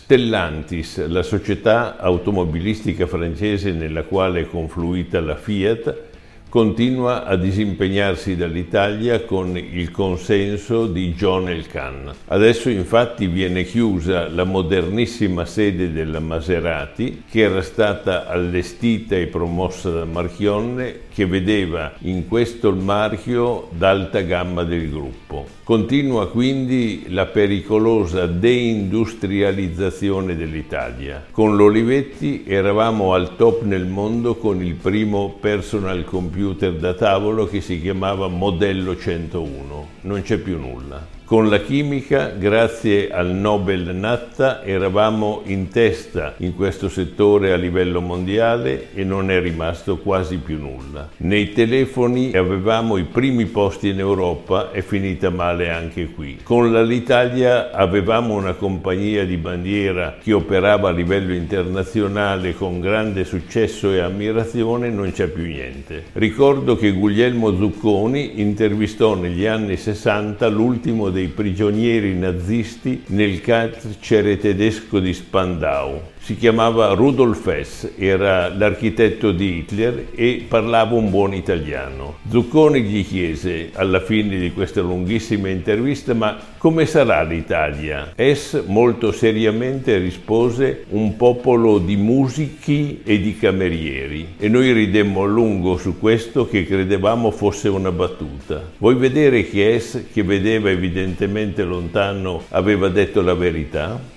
Stellantis, la società automobilistica francese nella quale è confluita la Fiat, continua a disimpegnarsi dall'Italia con il consenso di John Elkann. Adesso infatti viene chiusa la modernissima sede della Maserati che era stata allestita e promossa da Marchionne che vedeva in questo il marchio d'alta gamma del gruppo. Continua quindi la pericolosa deindustrializzazione dell'Italia. Con l'Olivetti eravamo al top nel mondo con il primo personal computer da tavolo che si chiamava Modello 101. Non c'è più nulla. Con la chimica, grazie al Nobel Natta, eravamo in testa in questo settore a livello mondiale e non è rimasto quasi più nulla. Nei telefoni avevamo i primi posti in Europa, è finita male anche qui. Con l'Alitalia avevamo una compagnia di bandiera che operava a livello internazionale con grande successo e ammirazione, non c'è più niente. Ricordo che Guglielmo Zucconi intervistò negli anni 60 l'ultimo dei prigionieri nazisti nel carcere tedesco di Spandau. Si chiamava Rudolf Hess, era l'architetto di Hitler e parlava un buon italiano. Zucconi gli chiese alla fine di questa lunghissima intervista ma come sarà l'Italia? Hess molto seriamente rispose un popolo di musichi e di camerieri e noi ridemmo a lungo su questo che credevamo fosse una battuta. Vuoi vedere che Hess, che vedeva evidentemente lontano, aveva detto la verità?